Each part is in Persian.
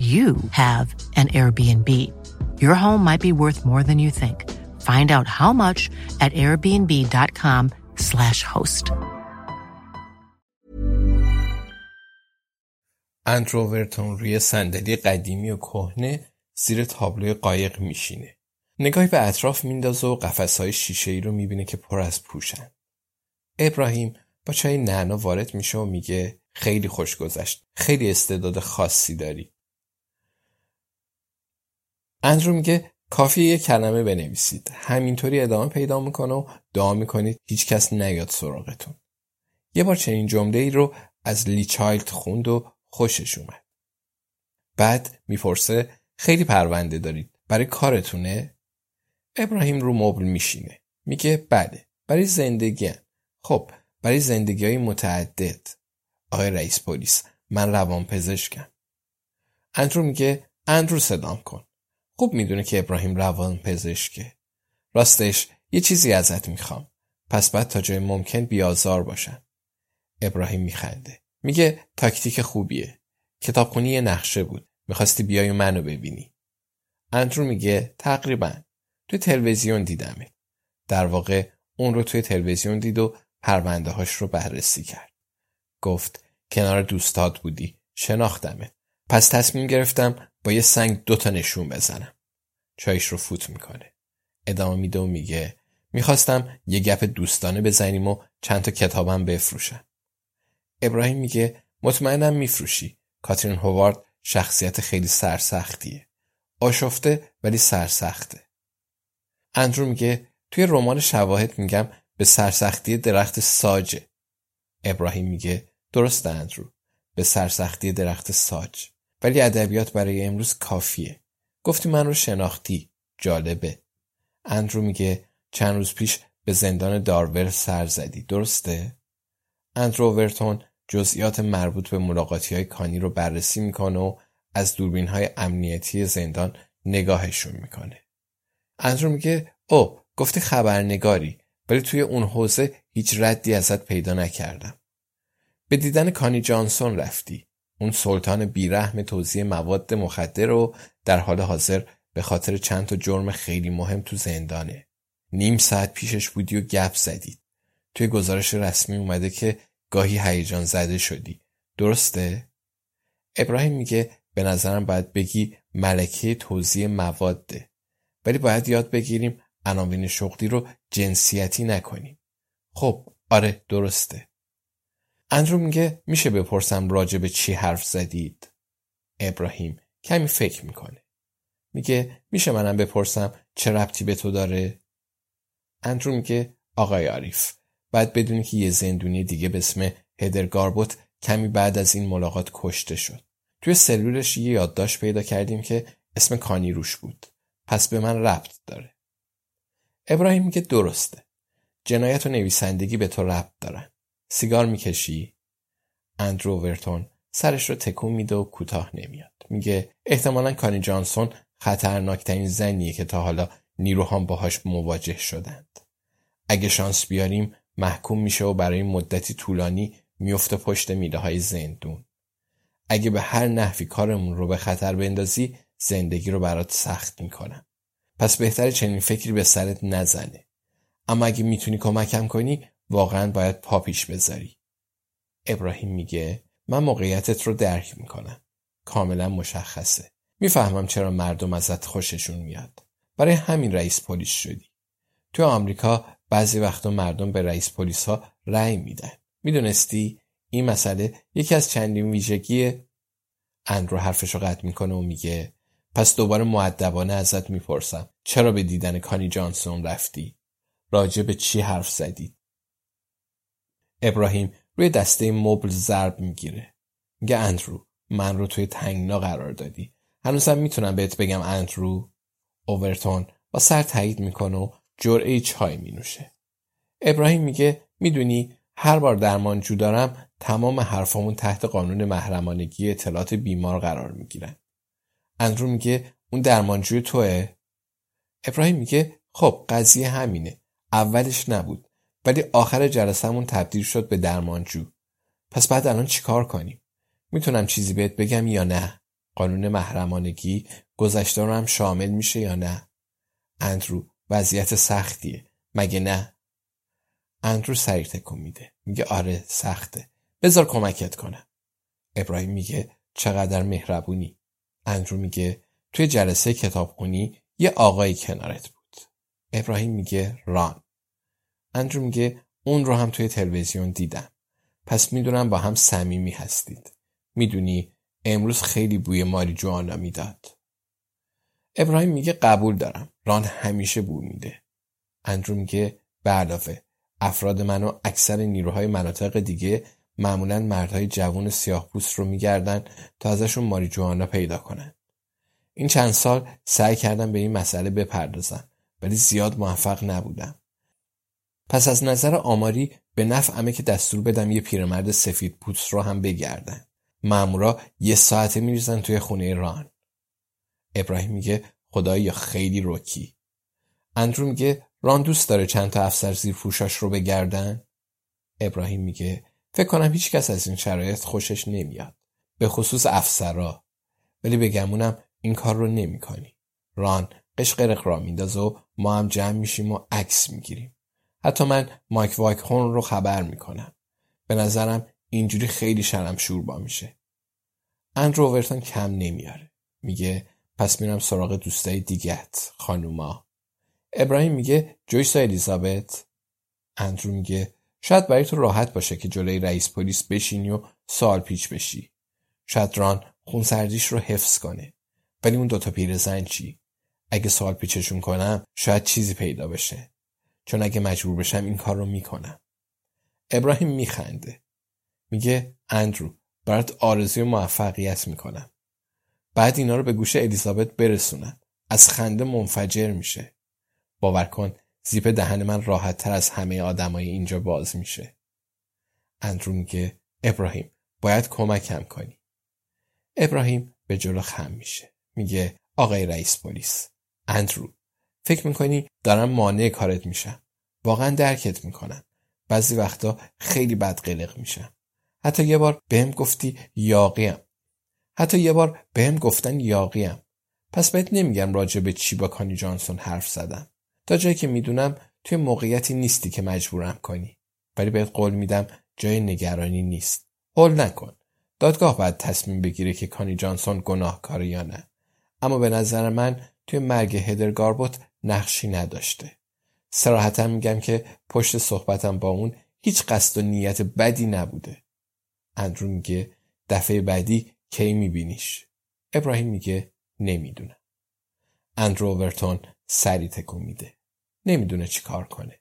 you have an Airbnb. Your home might be worth more than you think. Find out how much at airbnb.com/slash host. اندروورتون روی صندلی قدیمی و کهنه زیر تابلوی قایق میشینه. نگاهی به اطراف میندازه و قفسهای شیشه ای رو می‌بینه که پر از پوشن. ابراهیم با چای نعنا وارد میشه و میگه خیلی خوش گذشت. خیلی استعداد خاصی داری. اندرو میگه کافی یه کلمه بنویسید. همینطوری ادامه پیدا می‌کنه و دعا می‌کنید هیچکس نیاد سراغتون. یه بار چنین جمله ای رو از لی چایلد خوند و خوشش اومد. بعد می‌پرسه خیلی پرونده دارید. برای کارتونه؟ ابراهیم رو مبل میشینه. میگه بله برای زندگی خب برای زندگی های متعدد. آقای رئیس پلیس من روان پزشکم اندرو میگه اندرو صدام کن. خوب می‌دونه که ابراهیم روان پزشکه. راستش یه چیزی ازت می‌خوام. پس بعد تا جای ممکن بیازار باشن. ابراهیم میخنده. میگه تاکتیک خوبیه. کتابخونی یه نقشه بود. می‌خواستی بیای و منو ببینی. اندرو میگه تقریبا توی تلویزیون دیدمه. در واقع اون رو توی تلویزیون دید و پرونده هاش رو بررسی کرد. گفت کنار دوستات بودی. شناختمه. پس تصمیم گرفتم با یه سنگ دوتا نشون بزنم. چایش رو فوت می‌کنه. ادامه میده و میگه می‌خواستم یه گپ دوستانه بزنیم و چند تا کتابم بفروشم. ابراهیم میگه مطمئنم میفروشی. کاترین هوارد شخصیت خیلی سرسختیه. آشفته ولی سرسخته. اندرو میگه توی رمان شواهد میگم به سرسختی درخت ساجه. ابراهیم میگه درست اندرو به سرسختی درخت ساج. ولی ادبیات برای امروز کافیه. گفتی من رو شناختی. جالبه. اندرو میگه چند روز پیش به زندان دارور سر زدی. درسته؟ اندرو ورتون جزئیات مربوط به ملاقاتی های کانی رو بررسی می‌کنه و از دوربین های امنیتی زندان نگاهشون می‌کنه. اندرو میگه او گفتی خبرنگاری ولی توی اون حوزه هیچ ردی ازت پیدا نکردم. به دیدن کانی جانسون رفتی. اون سلطان بیرحم توزیع مواد مخدر رو در حال حاضر به خاطر چند تا جرم خیلی مهم تو زندانه. نیم ساعت پیشش بودی و گپ زدید. توی گزارش رسمی اومده که گاهی هیجان زده شدی. درسته؟ ابراهیم میگه به نظرم باید بگی ملکه توزیع مواده. ولی باید یاد بگیریم عناوین شغلی رو جنسیتی نکنیم. خب آره درسته. اندرو میگه میشه بپرسم راجع به چی حرف زدید؟ ابراهیم کمی فکر می‌کنه. میگه میشه منم بپرسم چه ربطی به تو داره؟ اندرو میگه آقای عریف بعد بدونی که یه زندونی دیگه به اسم هدر گاربوت کمی بعد از این ملاقات کشته شد. توی سلولش یه یادداشت پیدا کردیم که اسم کانی روش بود. پس به من ربط داره. ابراهیم میگه درسته. جنایت و نویسندگی به تو ربط دارن. سیگار می‌کشی؟ اندرو ورتون سرش رو تکون میده و کوتاه نمیاد. میگه احتمالا کانی جانسون خطرناکترین زنیه که تا حالا نیروهام باهاش مواجه شدند. اگه شانس بیاریم محکوم میشه و برای مدتی طولانی میفته پشت میله های زندون. اگه به هر نحوی کارمون رو به خطر بندازی زندگی رو برات سخت می‌کنم. پس بهتر چنین فکری به سرت نزنه. اما اگه می‌تونی کمکم کنی واقعا باید پا پیش بذاری. ابراهیم میگه من موقعیتت رو درک می‌کنم. کاملا مشخصه. می‌فهمم چرا مردم ازت خوششون میاد. برای همین رئیس پلیس شدی. تو آمریکا بعضی وقتا مردم به رئیس پلیس ها رأی میدن. می‌دونستی؟ این مسئله یکی از چندین ویژگی اندرو حرفشو قطع می‌کنه و میگه پس دوباره معدبانه ازت می‌پرسم چرا به دیدن کانی جانسون رفتی؟ راجع به چی حرف زدید ابراهیم روی دسته مبل ضرب می‌گیره. میگه اندرو من رو توی تنگنا قرار دادی. هنوزم می‌تونم بهت بگم اندرو. اوورتون با سر تایید می‌کنه و جرعه چای مینوشه. ابراهیم میگه می‌دونی هر بار درمانجو دارم تمام حرفامون تحت قانون محرمانگی اطلاعات بیمار قرار می‌گیرن. اندرو میگه اون درمانجوی توه؟ ابراهیم میگه خب قضیه همینه. اولش نبود. ولی آخر جلسهمون تبدیل شد به درمانجو. پس بعد الان چیکار کنیم؟ می‌تونم چیزی بهت بگم یا نه؟ قانون محرمانگی گذشته رو هم شامل میشه یا نه؟ اندرو وضعیت سختیه. مگه نه؟ اندرو سریع تکون میده. میگه آره سخته. بذار کمکت کنم. ابراهیم میگه چقدر مهربونی. اندرو میگه توی جلسه کتابخونی یه آقایی کنارت بود. ابراهیم میگه ران. اندرو میگه اون رو هم توی تلویزیون دیدم. پس می‌دونم با هم صمیمی هستید. می‌دونی امروز خیلی بوی ماری جوانا می‌داد. ابراهیم میگه قبول دارم. ران همیشه بو میده. اندرو میگه افراد من و اکثر نیروهای مناطق دیگه معمولا مردهای جوان سیاه پوست رو میگردن تا ازشون ماری جوانا پیدا کنن. این چند سال سعی کردم به این مسئله بپردازم ولی زیاد موفق نبودم. پس از نظر آماری به نفعمه که دستور بدم یه پیرمرد سفید پوست رو هم بگردن. مامورا یه ساعته میریزن توی خونه ران. ابراهیم میگه خدایا خیلی روکی اندرو میگه ران دوست داره چند تا افسر زیر پوشاش رو بگردن. ابراهیم میگه فکر کنم هیچ کس از این شرایط خوشش نمیاد. به خصوص افسرا. ولی بگمونم این کار رو نمی‌کنی. ران قشقرق را میندازه و ما هم جمع میشیم و عکس می‌گیریم. حتی من مایک وایکهورن رو خبر می‌کنم. به نظرم اینجوری خیلی شرم شوربا میشه. اندرو اوورتون کم نمیاره. میگه پس میرم سراغ دوستای دیگت خانوما. ابراهیم میگه جویس و الیزابت. اندرو میگه شاید برای تو راحت باشه که جلوی رئیس پلیس بشینی و سال پیچ بشی. شاید ران خونسردیش رو حفظ کنه. ولی اون دوتا پیرزن چی؟ اگه سال پیچشون کنم شاید چیزی پیدا بشه. چون اگه مجبور بشم این کار رو می‌کنم. ابراهیم میخنده. میگه اندرو برات آرزوی موفقیت می‌کنم. بعد اینا رو به گوش الیزابت برسونن از خنده منفجر میشه. باور کن زیپ دهن من راحت تر از همه آدمای اینجا باز میشه. اندرو میگه ابراهیم باید کمکم کنی. ابراهیم به جلو خم میشه. میگه آقای رئیس پلیس اندرو فکر می‌کنی دارم مانع کارت میشم. واقعا درکت می‌کنم بعضی وقتا خیلی بد قلق میشم حتی یه بار بهم گفتی یاقیم. حتی یه بار بهم گفتن یاقیم. پس بهت نمیگم راجع به چی با کانی جانسون حرف زدم. تا جایی که می‌دونم توی موقعیتی نیستی که مجبورم کنی. ولی بهت قول میدم جای نگرانی نیست. قول نکن. دادگاه باید تصمیم بگیره که کانی جانسون گناهکاره یا نه. اما به نظر من توی مرگ هدر گاربوت نقشی نداشته. سراحتا میگم که پشت صحبتم با اون هیچ قصد و نیت بدی نبوده. اندرو میگه دفعه بعدی کی میبینیش؟ ابراهیم میگه نمی‌دونم. اندرو اوورتون سری تکون میده. نمی‌دونه چی کار کنه.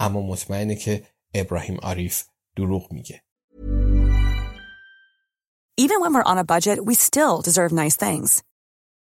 اما مطمئنه که ابراهیم عریف دروغ میگه. Even when we're on a budget, we still deserve nice things.